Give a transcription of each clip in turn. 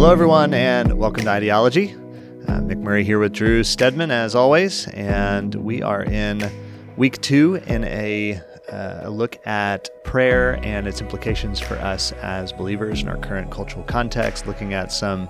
Hello, everyone, and welcome to Ideology. Uh, McMurray here with Drew Stedman, as always, and we are in week two in a, uh, a look at prayer and its implications for us as believers in our current cultural context, looking at some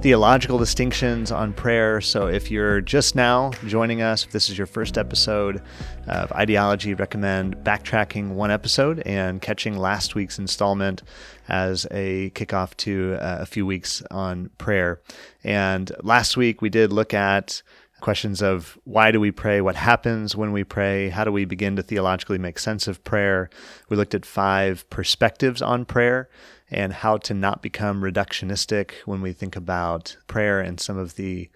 theological distinctions on prayer. So if you're just now joining us, if this is your first episode of Ideology, recommend backtracking one episode and catching last week's installment as a kickoff to uh, a few weeks on prayer. And last week we did look at questions of why do we pray, what happens when we pray, how do we begin to theologically make sense of prayer. We looked at five perspectives on prayer and how to not become reductionistic when we think about prayer and some of the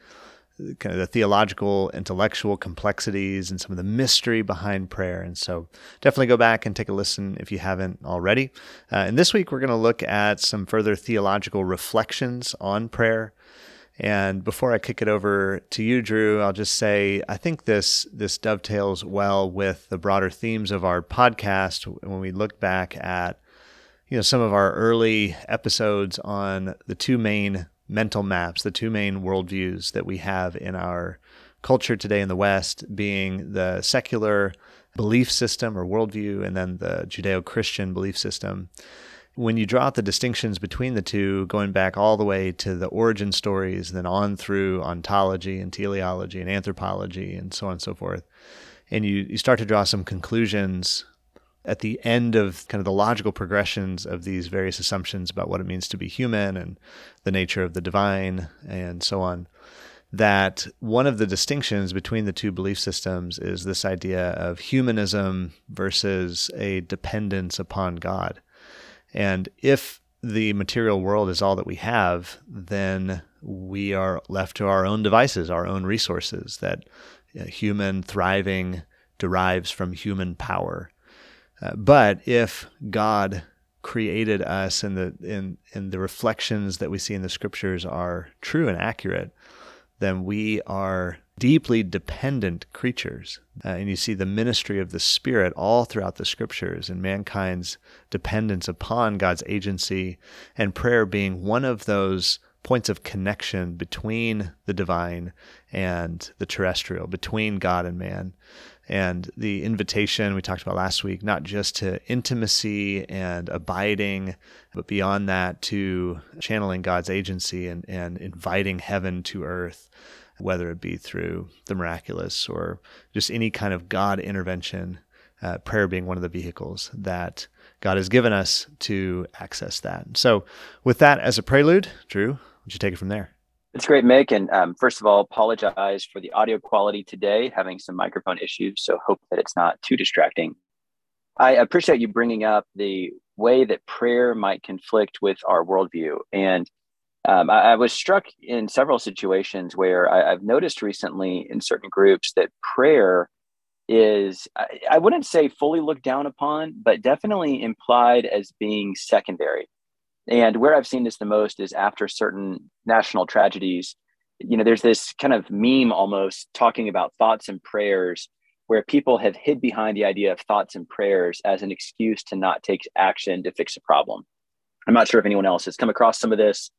kind of the theological, intellectual complexities and some of the mystery behind prayer. And so definitely go back and take a listen if you haven't already. Uh, and this week we're going to look at some further theological reflections on prayer. And before I kick it over to you, Drew, I'll just say I think this this dovetails well with the broader themes of our podcast when we look back at you know some of our early episodes on the two main mental maps, the two main worldviews that we have in our culture today in the West, being the secular belief system or worldview, and then the Judeo Christian belief system. When you draw out the distinctions between the two, going back all the way to the origin stories, then on through ontology and teleology and anthropology and so on and so forth, and you, you start to draw some conclusions at the end of kind of the logical progressions of these various assumptions about what it means to be human and the nature of the divine and so on, that one of the distinctions between the two belief systems is this idea of humanism versus a dependence upon God. And if the material world is all that we have, then we are left to our own devices, our own resources, that human thriving derives from human power. Uh, but if God created us and the in and the reflections that we see in the scriptures are true and accurate, then we are deeply dependent creatures. Uh, and you see the ministry of the Spirit all throughout the scriptures and mankind's dependence upon God's agency, and prayer being one of those points of connection between the divine and the terrestrial, between God and man and the invitation we talked about last week, not just to intimacy and abiding, but beyond that to channeling God's agency and, and inviting heaven to earth, whether it be through the miraculous or just any kind of God intervention, uh, prayer being one of the vehicles that God has given us to access that. So, with that as a prelude, Drew, would you take it from there? It's great, Mick. And um, first of all, apologize for the audio quality today, having some microphone issues. So hope that it's not too distracting. I appreciate you bringing up the way that prayer might conflict with our worldview. And um, I, I, was struck in several situations where I, have noticed recently in certain groups that prayer is, I, I wouldn't say fully looked down upon, but definitely implied as being secondary. And where I've seen this the most is after certain national tragedies. You know, there's this kind of meme almost talking about thoughts and prayers where people have hid behind the idea of thoughts and prayers as an excuse to not take action to fix a problem. I'm not sure if anyone else has come across some of this,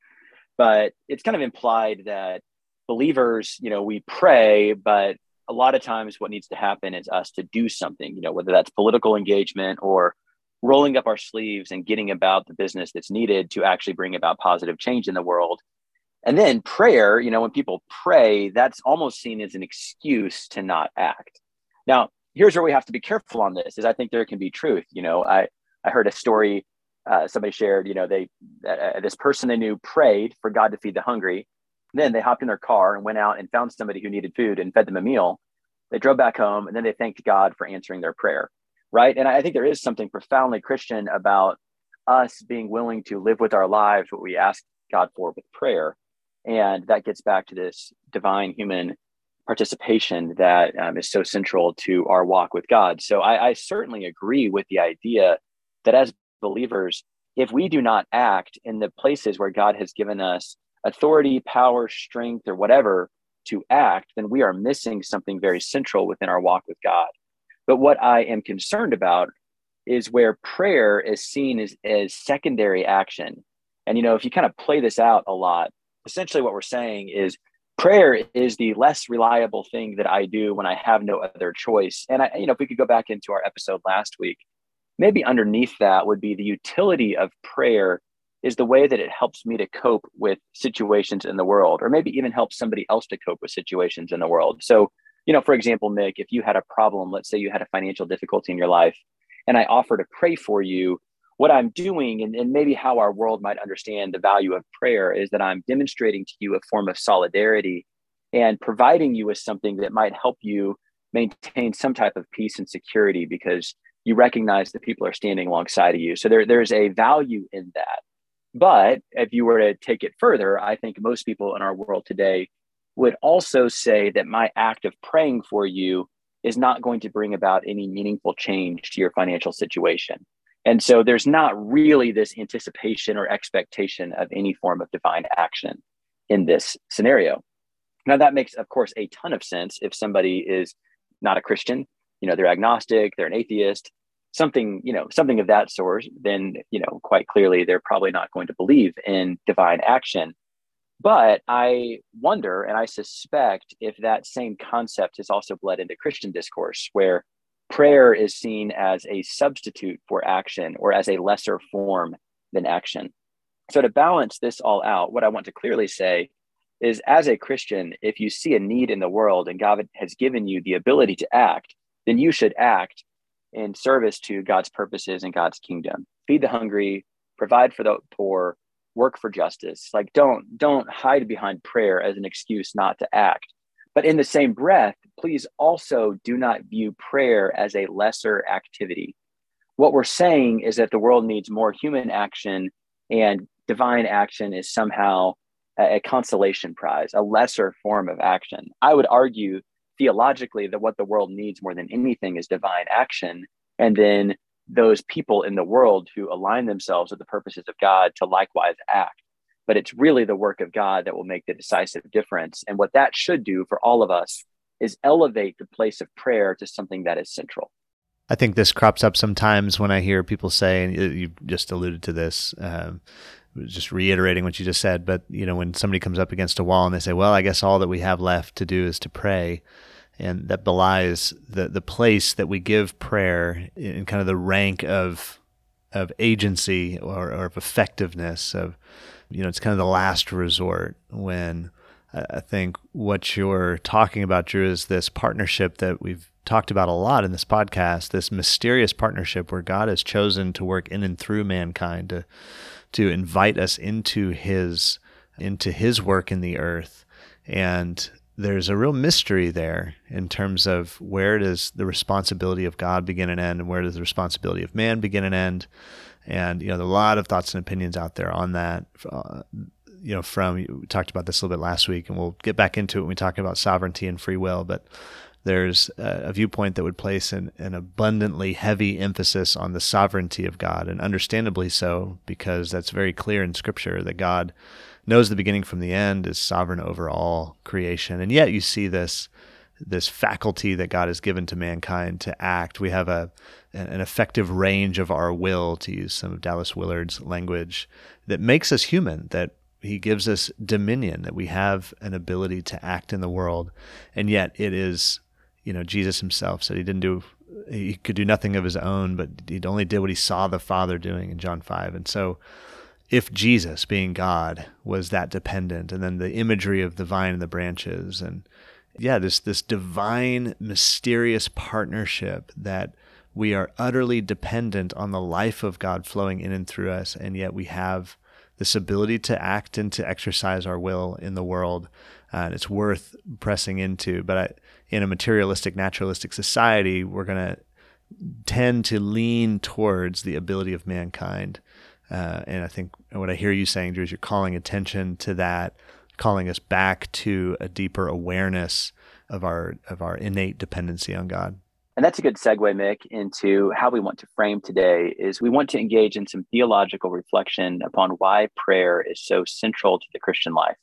but it's kind of implied that believers, you know, we pray, but a lot of times what needs to happen is us to do something, you know, whether that's political engagement or rolling up our sleeves and getting about the business that's needed to actually bring about positive change in the world. And then prayer, you know, when people pray, that's almost seen as an excuse to not act. Now, here's where we have to be careful on this is I think there can be truth. You know, I, I heard a story uh, somebody shared, you know, they, uh, this person they knew prayed for God to feed the hungry. Then they hopped in their car and went out and found somebody who needed food and fed them a meal. They drove back home and then they thanked God for answering their prayer right? And I think there is something profoundly Christian about us being willing to live with our lives what we ask God for with prayer. And that gets back to this divine human participation that um, is so central to our walk with God. So I, I certainly agree with the idea that as believers, if we do not act in the places where God has given us authority, power, strength, or whatever to act, then we are missing something very central within our walk with God. But what I am concerned about is where prayer is seen as, as secondary action. And, you know, if you kind of play this out a lot, essentially what we're saying is prayer is the less reliable thing that I do when I have no other choice. And I, you know, if we could go back into our episode last week, maybe underneath that would be the utility of prayer is the way that it helps me to cope with situations in the world, or maybe even help somebody else to cope with situations in the world. So, you know, for example, Mick, if you had a problem, let's say you had a financial difficulty in your life, and I offer to pray for you, what I'm doing, and, and maybe how our world might understand the value of prayer, is that I'm demonstrating to you a form of solidarity and providing you with something that might help you maintain some type of peace and security because you recognize that people are standing alongside of you. So there, there's a value in that. But if you were to take it further, I think most people in our world today would also say that my act of praying for you is not going to bring about any meaningful change to your financial situation. And so there's not really this anticipation or expectation of any form of divine action in this scenario. Now, that makes, of course, a ton of sense if somebody is not a Christian, you know, they're agnostic, they're an atheist, something, you know, something of that sort, then, you know, quite clearly they're probably not going to believe in divine action. But I wonder, and I suspect if that same concept has also bled into Christian discourse, where prayer is seen as a substitute for action or as a lesser form than action. So, to balance this all out, what I want to clearly say is as a Christian, if you see a need in the world and God has given you the ability to act, then you should act in service to God's purposes and God's kingdom. Feed the hungry, provide for the poor, work for justice. Like don't don't hide behind prayer as an excuse not to act. But in the same breath, please also do not view prayer as a lesser activity. What we're saying is that the world needs more human action and divine action is somehow a, a consolation prize, a lesser form of action. I would argue theologically that what the world needs more than anything is divine action. And then those people in the world who align themselves with the purposes of God to likewise act but it's really the work of God that will make the decisive difference. And what that should do for all of us is elevate the place of prayer to something that is central. I think this crops up sometimes when I hear people say, and you just alluded to this, um, just reiterating what you just said, but you know, when somebody comes up against a wall and they say, "Well, I guess all that we have left to do is to pray," and that belies the the place that we give prayer in kind of the rank of of agency or, or of effectiveness of you know, it's kind of the last resort when I think what you're talking about, Drew, is this partnership that we've talked about a lot in this podcast, this mysterious partnership where God has chosen to work in and through mankind to to invite us into his into his work in the earth. And there's a real mystery there in terms of where does the responsibility of God begin and end and where does the responsibility of man begin and end and you know, there are a lot of thoughts and opinions out there on that. Uh, you know, from we talked about this a little bit last week, and we'll get back into it when we talk about sovereignty and free will. But there's a, a viewpoint that would place an, an abundantly heavy emphasis on the sovereignty of God, and understandably so, because that's very clear in Scripture that God knows the beginning from the end, is sovereign over all creation, and yet you see this this faculty that God has given to mankind to act. We have a an effective range of our will, to use some of Dallas Willard's language, that makes us human, that he gives us dominion, that we have an ability to act in the world. And yet it is, you know, Jesus himself said he didn't do, he could do nothing of his own, but he only did what he saw the Father doing in John 5. And so if Jesus, being God, was that dependent, and then the imagery of the vine and the branches, and yeah, this this divine, mysterious partnership that we are utterly dependent on the life of God flowing in and through us, and yet we have this ability to act and to exercise our will in the world. Uh, and it's worth pressing into. But I, in a materialistic, naturalistic society, we're going to tend to lean towards the ability of mankind. Uh, and I think what I hear you saying, Drew, is you're calling attention to that, calling us back to a deeper awareness of our of our innate dependency on God. And that's a good segue, Mick, into how we want to frame today is we want to engage in some theological reflection upon why prayer is so central to the Christian life.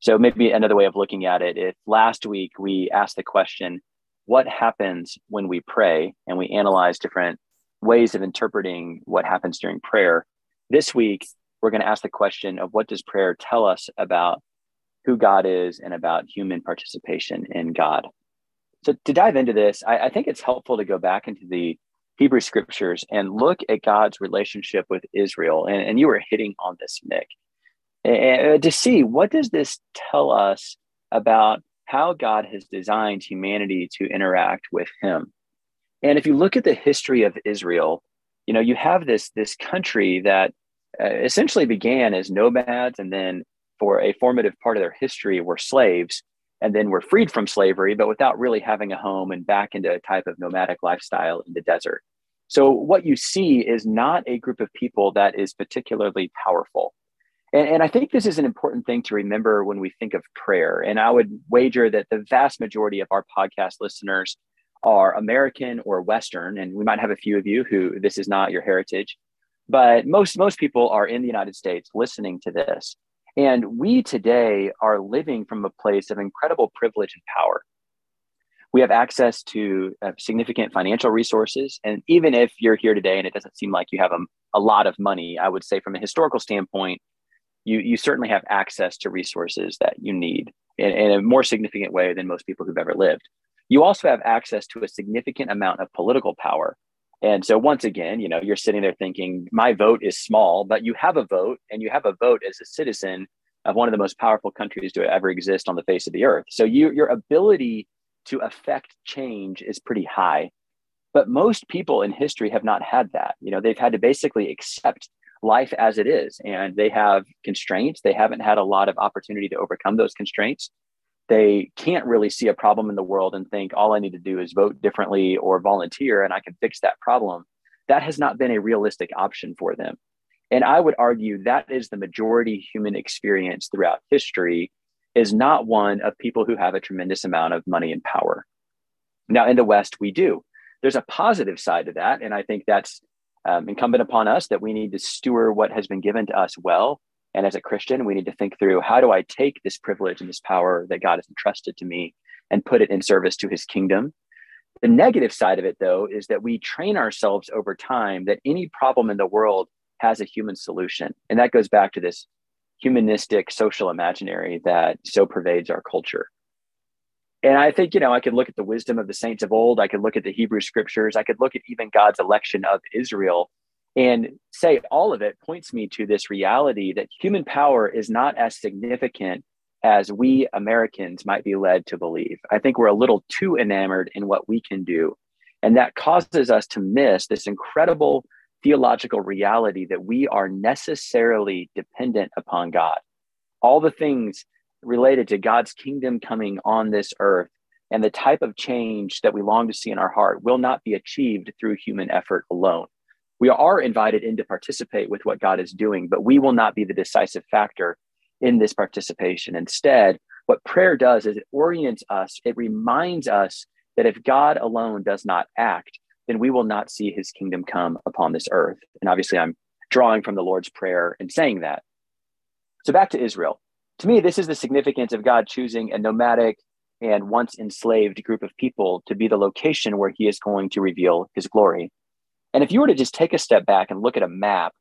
So maybe another way of looking at it, if last week we asked the question, what happens when we pray? And we analyze different ways of interpreting what happens during prayer. This week, we're going to ask the question of what does prayer tell us about who God is and about human participation in God. So, to dive into this, I, I think it's helpful to go back into the Hebrew scriptures and look at God's relationship with Israel. And, and you were hitting on this, Mick, to see what does this tell us about how God has designed humanity to interact with Him. And if you look at the history of Israel, you know you have this this country that uh, essentially began as nomads and then for a formative part of their history were slaves and then were freed from slavery but without really having a home and back into a type of nomadic lifestyle in the desert so what you see is not a group of people that is particularly powerful and, and i think this is an important thing to remember when we think of prayer and i would wager that the vast majority of our podcast listeners are american or western and we might have a few of you who this is not your heritage but most most people are in the united states listening to this and we today are living from a place of incredible privilege and power. We have access to uh, significant financial resources. And even if you're here today and it doesn't seem like you have a, a lot of money, I would say from a historical standpoint, you, you certainly have access to resources that you need in, in a more significant way than most people who've ever lived. You also have access to a significant amount of political power and so once again, you know, you're sitting there thinking, my vote is small, but you have a vote and you have a vote as a citizen of one of the most powerful countries to ever exist on the face of the earth. So you, your ability to affect change is pretty high. But most people in history have not had that. You know, they've had to basically accept life as it is and they have constraints. They haven't had a lot of opportunity to overcome those constraints they can't really see a problem in the world and think all I need to do is vote differently or volunteer and I can fix that problem. That has not been a realistic option for them. And I would argue that is the majority human experience throughout history is not one of people who have a tremendous amount of money and power. Now, in the West, we do. There's a positive side to that. And I think that's um, incumbent upon us that we need to steward what has been given to us well and as a Christian, we need to think through how do I take this privilege and this power that God has entrusted to me and put it in service to his kingdom. The negative side of it, though, is that we train ourselves over time that any problem in the world has a human solution. And that goes back to this humanistic social imaginary that so pervades our culture. And I think, you know, I could look at the wisdom of the saints of old. I could look at the Hebrew scriptures. I could look at even God's election of Israel and say all of it points me to this reality that human power is not as significant as we Americans might be led to believe. I think we're a little too enamored in what we can do. And that causes us to miss this incredible theological reality that we are necessarily dependent upon God. All the things related to God's kingdom coming on this earth and the type of change that we long to see in our heart will not be achieved through human effort alone we are invited in to participate with what God is doing, but we will not be the decisive factor in this participation. Instead, what prayer does is it orients us, it reminds us that if God alone does not act, then we will not see his kingdom come upon this earth. And obviously, I'm drawing from the Lord's Prayer and saying that. So, back to Israel. To me, this is the significance of God choosing a nomadic and once enslaved group of people to be the location where he is going to reveal his glory. And if you were to just take a step back and look at a map,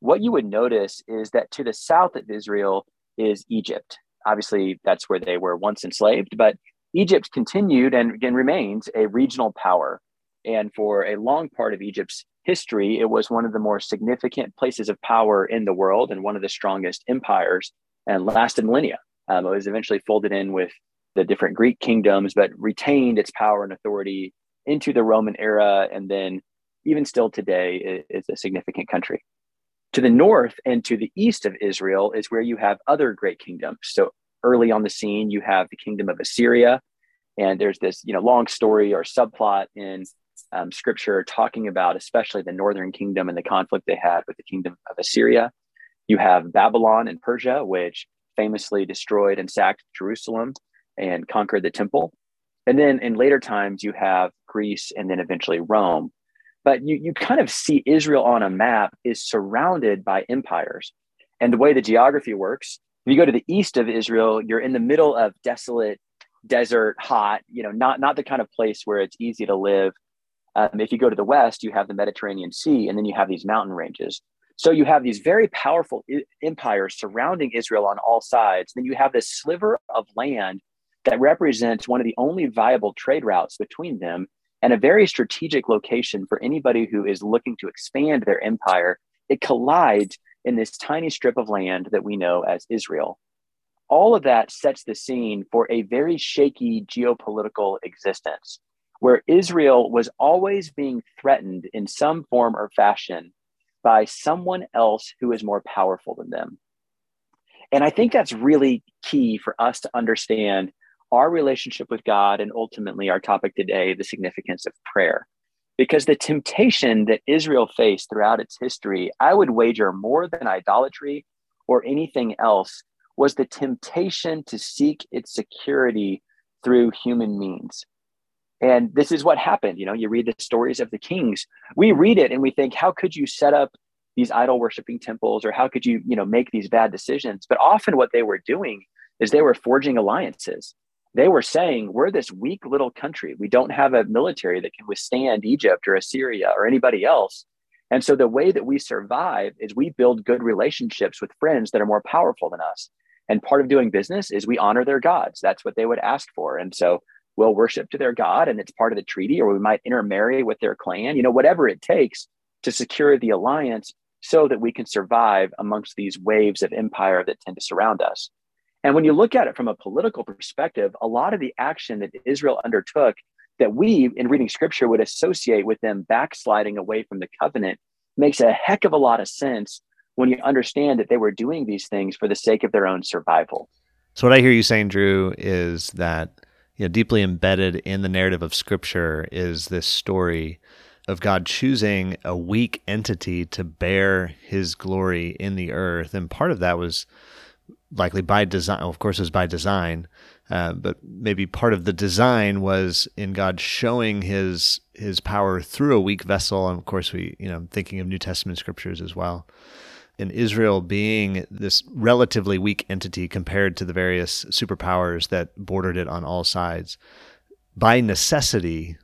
what you would notice is that to the south of Israel is Egypt. Obviously, that's where they were once enslaved, but Egypt continued and again remains a regional power. And for a long part of Egypt's history, it was one of the more significant places of power in the world and one of the strongest empires and lasted millennia. Um, it was eventually folded in with the different Greek kingdoms, but retained its power and authority into the Roman era and then even still today, is a significant country. To the north and to the east of Israel is where you have other great kingdoms. So early on the scene, you have the kingdom of Assyria, and there's this you know long story or subplot in um, scripture talking about especially the northern kingdom and the conflict they had with the kingdom of Assyria. You have Babylon and Persia, which famously destroyed and sacked Jerusalem and conquered the temple. And then in later times, you have Greece and then eventually Rome, but you, you kind of see Israel on a map is surrounded by empires. And the way the geography works, if you go to the east of Israel, you're in the middle of desolate, desert, hot, you know, not, not the kind of place where it's easy to live. Um, if you go to the west, you have the Mediterranean Sea, and then you have these mountain ranges. So you have these very powerful I- empires surrounding Israel on all sides. Then you have this sliver of land that represents one of the only viable trade routes between them and a very strategic location for anybody who is looking to expand their empire. It collides in this tiny strip of land that we know as Israel. All of that sets the scene for a very shaky geopolitical existence where Israel was always being threatened in some form or fashion by someone else who is more powerful than them. And I think that's really key for us to understand our relationship with God and ultimately our topic today, the significance of prayer. Because the temptation that Israel faced throughout its history, I would wager more than idolatry or anything else, was the temptation to seek its security through human means. And this is what happened. You know, you read the stories of the kings. We read it and we think, how could you set up these idol worshiping temples or how could you, you know, make these bad decisions? But often what they were doing is they were forging alliances they were saying we're this weak little country we don't have a military that can withstand egypt or assyria or anybody else and so the way that we survive is we build good relationships with friends that are more powerful than us and part of doing business is we honor their gods that's what they would ask for and so we'll worship to their god and it's part of the treaty or we might intermarry with their clan you know whatever it takes to secure the alliance so that we can survive amongst these waves of empire that tend to surround us and when you look at it from a political perspective, a lot of the action that Israel undertook that we, in reading scripture, would associate with them backsliding away from the covenant makes a heck of a lot of sense when you understand that they were doing these things for the sake of their own survival. So, what I hear you saying, Drew, is that you know, deeply embedded in the narrative of Scripture is this story of God choosing a weak entity to bear His glory in the earth, and part of that was likely by design. Of course, it was by design, uh, but maybe part of the design was in God showing His His power through a weak vessel. And of course, we you know thinking of New Testament scriptures as well. In Israel being this relatively weak entity compared to the various superpowers that bordered it on all sides, by necessity,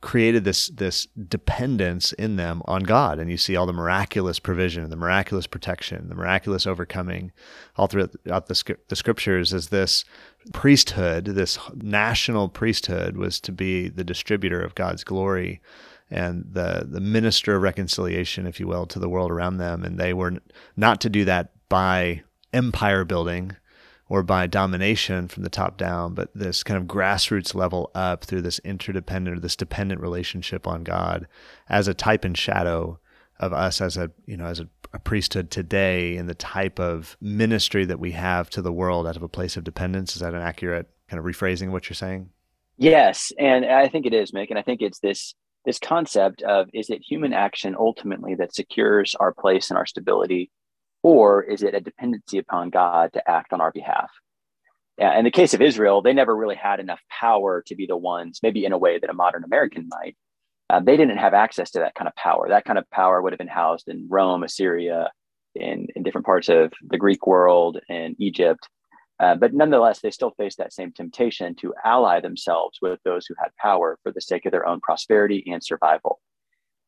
created this this dependence in them on God, and you see all the miraculous provision, the miraculous protection, the miraculous overcoming, all throughout the, the scriptures. As this priesthood, this national priesthood, was to be the distributor of God's glory and the the minister of reconciliation, if you will, to the world around them, and they were not to do that by empire building or by domination from the top down, but this kind of grassroots level up through this interdependent or this dependent relationship on God as a type and shadow of us as a you know as a, a, priesthood today and the type of ministry that we have to the world out of a place of dependence. Is that an accurate kind of rephrasing of what you're saying? Yes, and I think it is, Mick, and I think it's this this concept of is it human action ultimately that secures our place and our stability or is it a dependency upon God to act on our behalf? In the case of Israel, they never really had enough power to be the ones, maybe in a way that a modern American might. Uh, they didn't have access to that kind of power. That kind of power would have been housed in Rome, Assyria, in, in different parts of the Greek world and Egypt. Uh, but nonetheless, they still faced that same temptation to ally themselves with those who had power for the sake of their own prosperity and survival.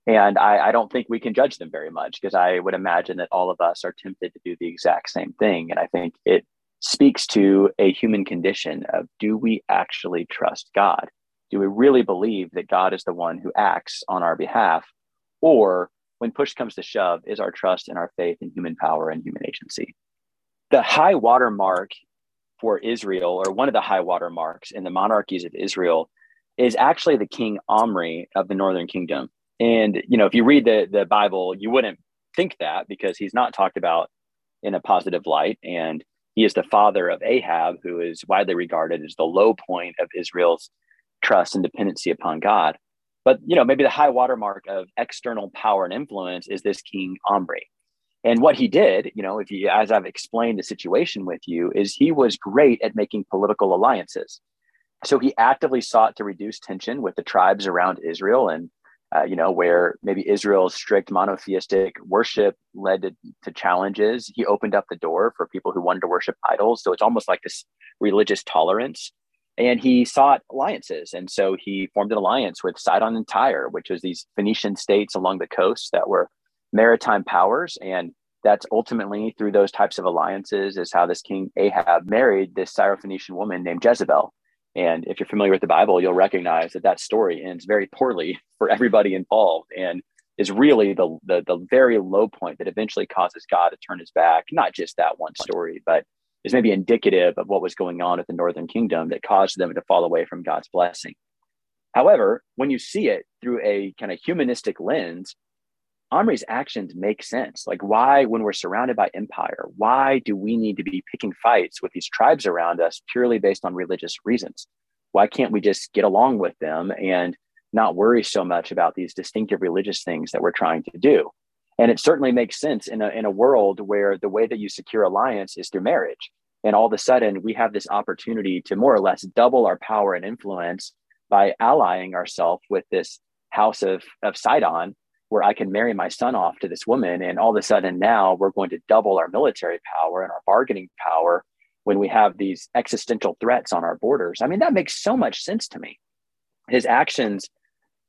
And I, I don't think we can judge them very much because I would imagine that all of us are tempted to do the exact same thing. And I think it speaks to a human condition of do we actually trust God? Do we really believe that God is the one who acts on our behalf? Or when push comes to shove, is our trust in our faith in human power and human agency? The high water mark for Israel, or one of the high water marks in the monarchies of Israel, is actually the king Omri of the northern kingdom. And you know, if you read the the Bible, you wouldn't think that because he's not talked about in a positive light. And he is the father of Ahab, who is widely regarded as the low point of Israel's trust and dependency upon God. But you know, maybe the high watermark of external power and influence is this King Omri. And what he did, you know, if you, as I've explained the situation with you, is he was great at making political alliances. So he actively sought to reduce tension with the tribes around Israel and uh, you know, where maybe Israel's strict monotheistic worship led to, to, challenges. He opened up the door for people who wanted to worship idols. So it's almost like this religious tolerance. And he sought alliances. And so he formed an alliance with Sidon and Tyre, which was these Phoenician states along the coast that were maritime powers. And that's ultimately through those types of alliances is how this king Ahab married this Syrophoenician woman named Jezebel. And if you're familiar with the Bible, you'll recognize that that story ends very poorly for everybody involved and is really the, the, the very low point that eventually causes God to turn his back, not just that one story, but is maybe indicative of what was going on at the northern kingdom that caused them to fall away from God's blessing. However, when you see it through a kind of humanistic lens, Omri's actions make sense. Like, why, when we're surrounded by empire, why do we need to be picking fights with these tribes around us purely based on religious reasons? Why can't we just get along with them and not worry so much about these distinctive religious things that we're trying to do? And it certainly makes sense in a, in a world where the way that you secure alliance is through marriage. And all of a sudden, we have this opportunity to more or less double our power and influence by allying ourselves with this house of, of Sidon where I can marry my son off to this woman. And all of a sudden now we're going to double our military power and our bargaining power when we have these existential threats on our borders. I mean, that makes so much sense to me. His actions,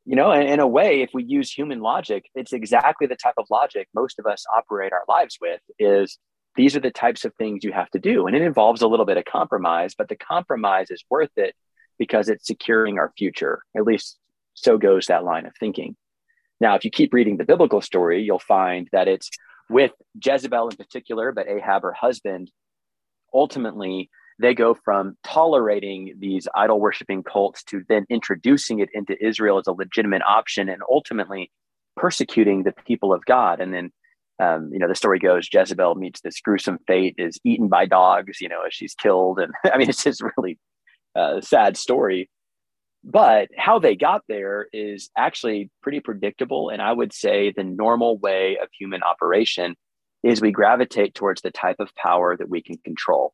you know, in, in a way, if we use human logic, it's exactly the type of logic most of us operate our lives with is these are the types of things you have to do. And it involves a little bit of compromise, but the compromise is worth it because it's securing our future. At least so goes that line of thinking. Now, if you keep reading the biblical story, you'll find that it's with Jezebel in particular, but Ahab, her husband, ultimately they go from tolerating these idol worshiping cults to then introducing it into Israel as a legitimate option and ultimately persecuting the people of God. And then, um, you know, the story goes Jezebel meets this gruesome fate, is eaten by dogs, you know, as she's killed. And I mean, it's just really uh, sad story. But how they got there is actually pretty predictable. And I would say the normal way of human operation is we gravitate towards the type of power that we can control.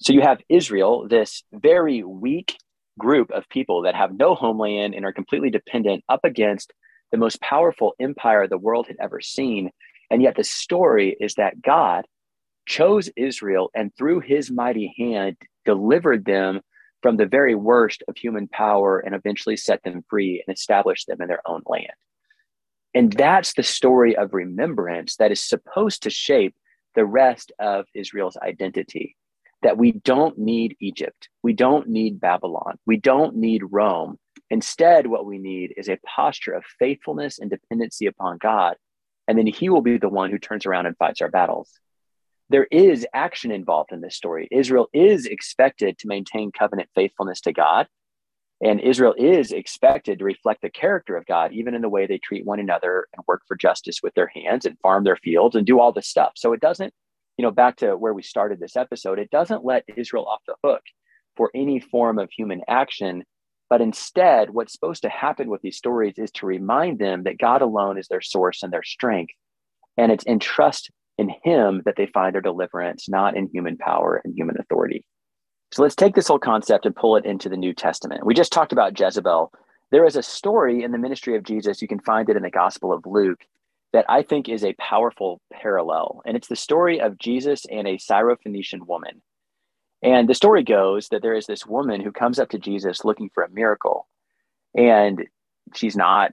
So you have Israel, this very weak group of people that have no homeland and are completely dependent up against the most powerful empire the world had ever seen. And yet the story is that God chose Israel and through his mighty hand delivered them from the very worst of human power and eventually set them free and establish them in their own land. And that's the story of remembrance that is supposed to shape the rest of Israel's identity. That we don't need Egypt. We don't need Babylon. We don't need Rome. Instead, what we need is a posture of faithfulness and dependency upon God. And then He will be the one who turns around and fights our battles there is action involved in this story. Israel is expected to maintain covenant faithfulness to God. And Israel is expected to reflect the character of God, even in the way they treat one another and work for justice with their hands and farm their fields and do all this stuff. So it doesn't, you know, back to where we started this episode, it doesn't let Israel off the hook for any form of human action. But instead, what's supposed to happen with these stories is to remind them that God alone is their source and their strength. And it's in trust in him that they find their deliverance, not in human power and human authority. So let's take this whole concept and pull it into the New Testament. We just talked about Jezebel. There is a story in the ministry of Jesus, you can find it in the Gospel of Luke, that I think is a powerful parallel. And it's the story of Jesus and a Syrophoenician woman. And the story goes that there is this woman who comes up to Jesus looking for a miracle. And she's not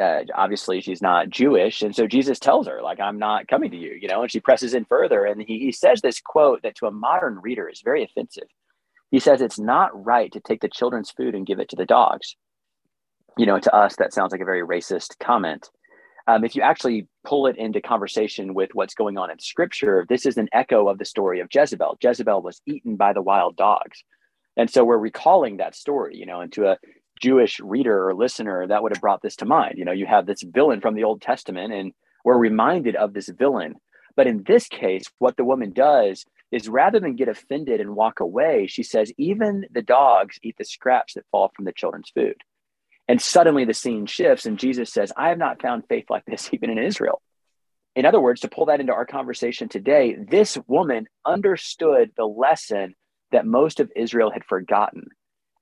uh, obviously she's not Jewish. And so Jesus tells her, like, I'm not coming to you, you know, and she presses in further. And he, he says this quote that to a modern reader is very offensive. He says, It's not right to take the children's food and give it to the dogs. You know, to us, that sounds like a very racist comment. Um, if you actually pull it into conversation with what's going on in scripture, this is an echo of the story of Jezebel. Jezebel was eaten by the wild dogs. And so we're recalling that story, you know, into a Jewish reader or listener that would have brought this to mind. You know, you have this villain from the Old Testament, and we're reminded of this villain. But in this case, what the woman does is rather than get offended and walk away, she says, Even the dogs eat the scraps that fall from the children's food. And suddenly the scene shifts, and Jesus says, I have not found faith like this even in Israel. In other words, to pull that into our conversation today, this woman understood the lesson that most of Israel had forgotten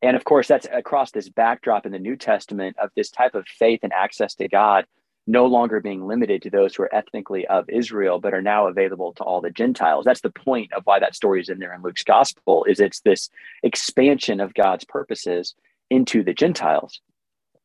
and of course, that's across this backdrop in the New Testament of this type of faith and access to God no longer being limited to those who are ethnically of Israel, but are now available to all the Gentiles. That's the point of why that story is in there in Luke's gospel, is it's this expansion of God's purposes into the Gentiles.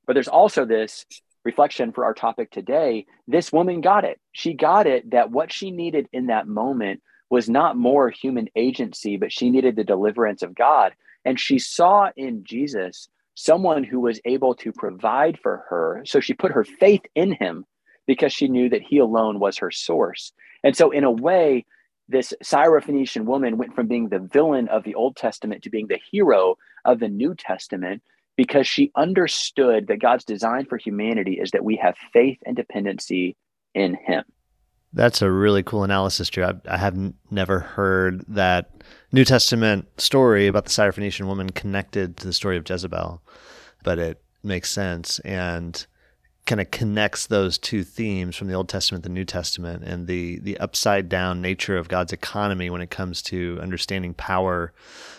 But there's also this reflection for our topic today, this woman got it. She got it that what she needed in that moment was not more human agency, but she needed the deliverance of God. And she saw in Jesus someone who was able to provide for her. So she put her faith in him because she knew that he alone was her source. And so, in a way, this Syrophoenician woman went from being the villain of the Old Testament to being the hero of the New Testament because she understood that God's design for humanity is that we have faith and dependency in Him. That's a really cool analysis, Drew. I, I have never heard that New Testament story about the Syrophoenician woman connected to the story of Jezebel, but it makes sense and kind of connects those two themes from the Old Testament, the New Testament, and the the upside down nature of God's economy when it comes to understanding power.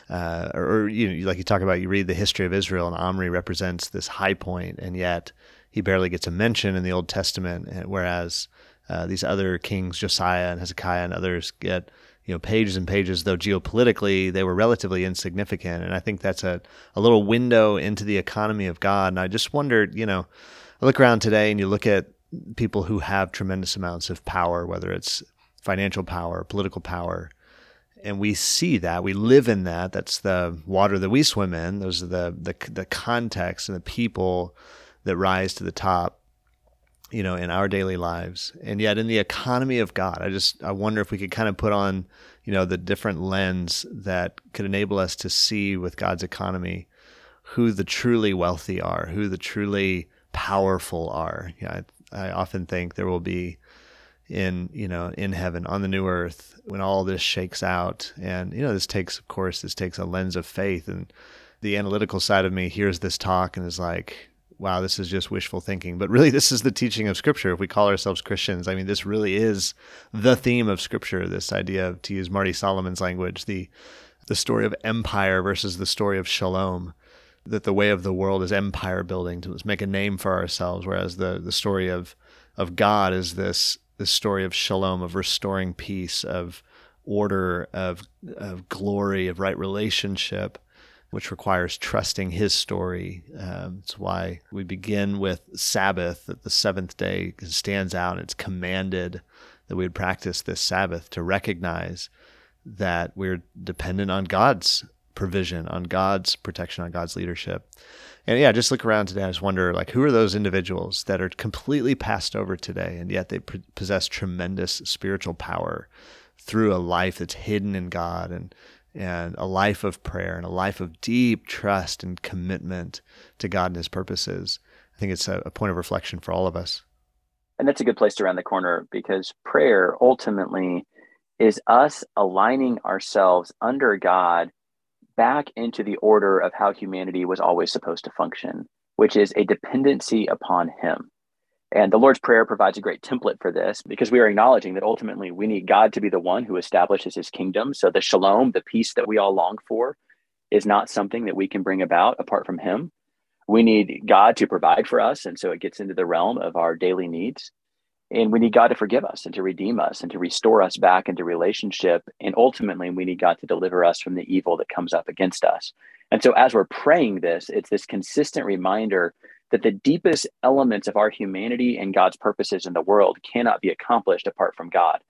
Uh, or, or, you know, like you talk about, you read the history of Israel, and Omri represents this high point, and yet he barely gets a mention in the Old Testament, whereas uh, these other kings, Josiah and Hezekiah and others, get you know pages and pages. Though geopolitically they were relatively insignificant, and I think that's a a little window into the economy of God. And I just wondered, you know, I look around today and you look at people who have tremendous amounts of power, whether it's financial power, political power, and we see that we live in that. That's the water that we swim in. Those are the the, the context and the people that rise to the top you know, in our daily lives. And yet in the economy of God, I just I wonder if we could kind of put on, you know, the different lens that could enable us to see with God's economy who the truly wealthy are, who the truly powerful are. Yeah, I, I often think there will be in, you know, in heaven on the new earth when all this shakes out. And, you know, this takes of course this takes a lens of faith and the analytical side of me hears this talk and is like, wow, this is just wishful thinking. But really, this is the teaching of Scripture. If we call ourselves Christians, I mean, this really is the theme of Scripture. This idea of, to use Marty Solomon's language, the the story of empire versus the story of shalom. That the way of the world is empire building to make a name for ourselves, whereas the the story of of God is this this story of shalom, of restoring peace, of order, of of glory, of right relationship which requires trusting his story. Um, it's why we begin with Sabbath, that the seventh day stands out. It's commanded that we would practice this Sabbath to recognize that we're dependent on God's provision, on God's protection, on God's leadership. And yeah, just look around today. I just wonder, like, who are those individuals that are completely passed over today, and yet they possess tremendous spiritual power through a life that's hidden in God and and a life of prayer and a life of deep trust and commitment to God and His purposes. I think it's a, a point of reflection for all of us. And that's a good place to round the corner because prayer ultimately is us aligning ourselves under God back into the order of how humanity was always supposed to function, which is a dependency upon Him. And the Lord's Prayer provides a great template for this because we are acknowledging that ultimately we need God to be the one who establishes his kingdom. So the shalom, the peace that we all long for, is not something that we can bring about apart from him. We need God to provide for us. And so it gets into the realm of our daily needs. And we need God to forgive us and to redeem us and to restore us back into relationship. And ultimately, we need God to deliver us from the evil that comes up against us. And so, as we're praying this, it's this consistent reminder that the deepest elements of our humanity and God's purposes in the world cannot be accomplished apart from God.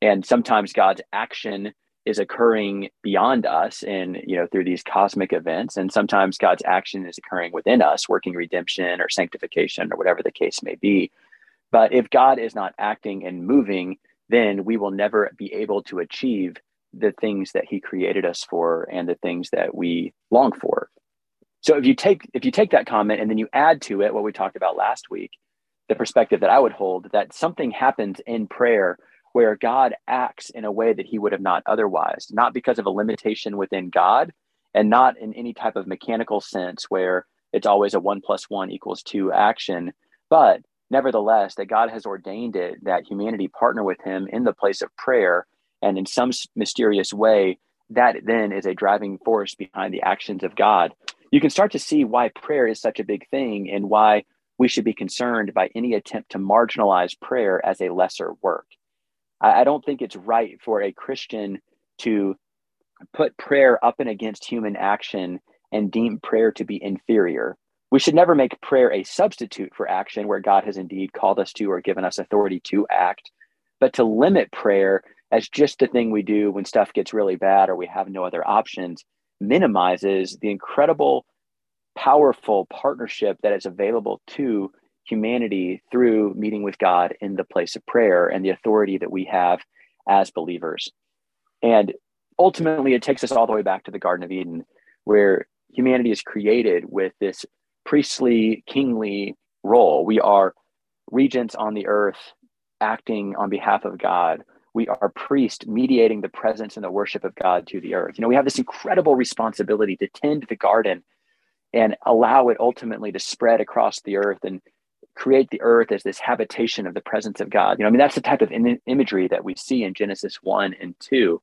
And sometimes God's action is occurring beyond us and you know through these cosmic events and sometimes God's action is occurring within us working redemption or sanctification or whatever the case may be. But if God is not acting and moving, then we will never be able to achieve the things that he created us for and the things that we long for. So if you take if you take that comment and then you add to it what we talked about last week, the perspective that I would hold that something happens in prayer where God acts in a way that he would have not otherwise, not because of a limitation within God and not in any type of mechanical sense where it's always a one plus one equals two action, but nevertheless, that God has ordained it that humanity partner with him in the place of prayer. And in some mysterious way, that then is a driving force behind the actions of God you can start to see why prayer is such a big thing and why we should be concerned by any attempt to marginalize prayer as a lesser work. I, I don't think it's right for a Christian to put prayer up and against human action and deem prayer to be inferior. we should never make prayer a substitute for action where God has indeed called us to or given us authority to act, but to limit prayer as just the thing we do when stuff gets really bad or we have no other options minimizes the incredible, powerful partnership that is available to humanity through meeting with God in the place of prayer and the authority that we have as believers. And ultimately, it takes us all the way back to the Garden of Eden, where humanity is created with this priestly, kingly role. We are regents on the earth acting on behalf of God. We are priests mediating the presence and the worship of God to the earth. You know, we have this incredible responsibility to tend the garden and allow it ultimately to spread across the earth and create the earth as this habitation of the presence of God. You know, I mean, that's the type of Im- imagery that we see in Genesis 1 and 2.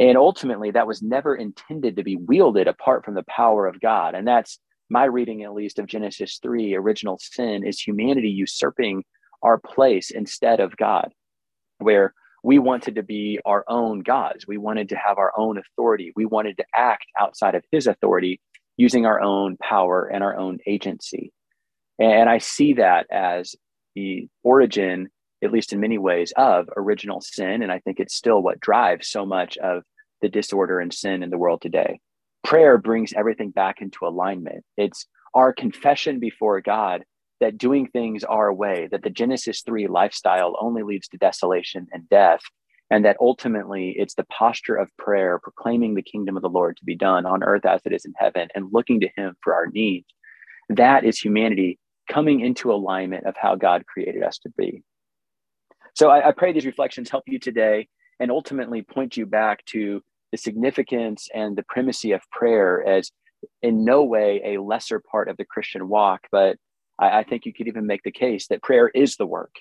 And ultimately, that was never intended to be wielded apart from the power of God. And that's my reading, at least, of Genesis 3 original sin is humanity usurping our place instead of God, where we wanted to be our own gods. We wanted to have our own authority. We wanted to act outside of his authority using our own power and our own agency. And I see that as the origin, at least in many ways, of original sin. And I think it's still what drives so much of the disorder and sin in the world today. Prayer brings everything back into alignment. It's our confession before God that doing things our way, that the Genesis 3 lifestyle only leads to desolation and death, and that ultimately it's the posture of prayer, proclaiming the kingdom of the Lord to be done on earth as it is in heaven, and looking to Him for our needs. That is humanity coming into alignment of how God created us to be. So I, I pray these reflections help you today and ultimately point you back to the significance and the primacy of prayer as in no way a lesser part of the Christian walk, but I, I think you could even make the case that prayer is the work.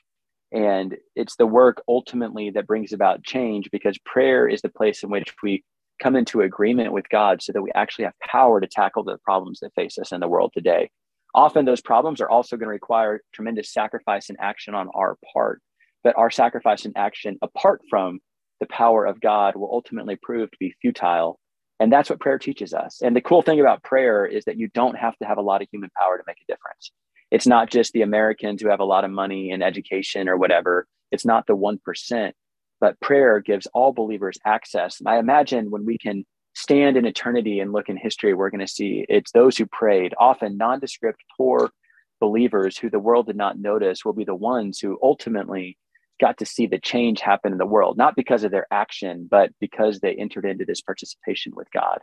And it's the work ultimately that brings about change because prayer is the place in which we come into agreement with God so that we actually have power to tackle the problems that face us in the world today. Often those problems are also going to require tremendous sacrifice and action on our part. But our sacrifice and action, apart from the power of God, will ultimately prove to be futile. And that's what prayer teaches us. And the cool thing about prayer is that you don't have to have a lot of human power to make a difference. It's not just the Americans who have a lot of money and education or whatever. It's not the 1%, but prayer gives all believers access. And I imagine when we can stand in eternity and look in history, we're going to see it's those who prayed, often nondescript, poor believers who the world did not notice, will be the ones who ultimately got to see the change happen in the world, not because of their action, but because they entered into this participation with God.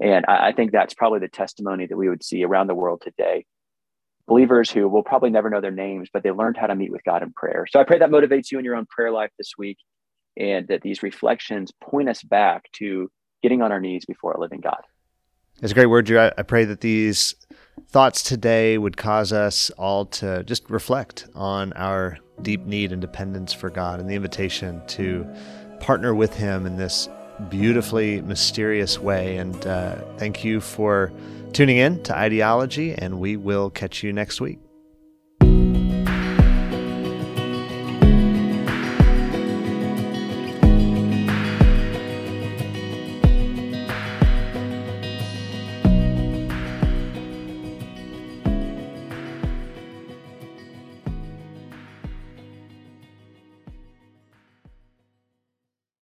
And I, I think that's probably the testimony that we would see around the world today. Believers who will probably never know their names, but they learned how to meet with God in prayer. So I pray that motivates you in your own prayer life this week and that these reflections point us back to getting on our knees before a living God. It's a great word, Drew. I pray that these thoughts today would cause us all to just reflect on our deep need and dependence for God and the invitation to partner with Him in this beautifully mysterious way. And uh, thank you for tuning in to Ideology, and we will catch you next week.